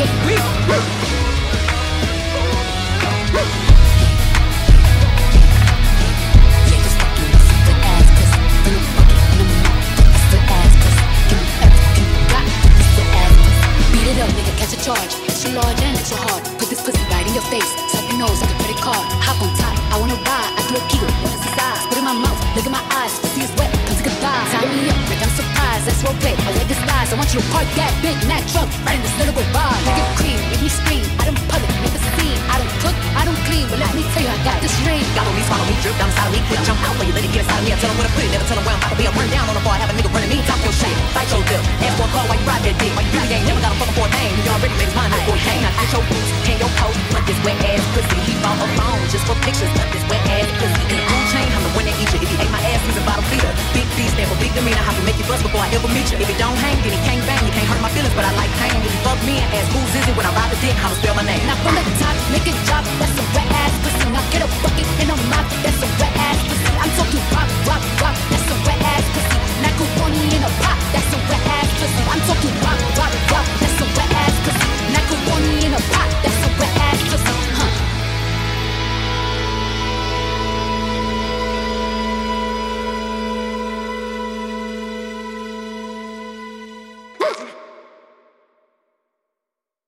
it. Charge, hard. Put this pussy right in your face, like a credit card. Hop on top, I wanna ride. I a in my mouth, look in my eyes. Pussy is wet, come take a. Tie me up, like I'm surprised. That's roleplay, I like this. I want you to park that big Mack truck right in this little bar. Quick jump out for you, let it get inside of me. I tell 'em where to put it, never tell 'em where I'm about to be. I'm down on the bar, have a nigga running me, talk your shit, fight your dip. Ask for a call while you ride that dick. While you really ain't never got a fucking for a thing. You already made his mind up he came. Now get your boots, hang your coat, put this wet ass pussy. He bought a phone just for pictures of this wet ass pussy. And on chain, I'm the one that eat you. If you ate my ass, he's a bottom feeder. Big B stand for big demeanor. I have to make you bust before I ever meet you. If it don't hang, then it can't bang. You can't hurt my feelings, but I like pain. If you fuck me and ask who's is it when I ride the dick, I'ma spell my name. Now from the top, make it drop. That's a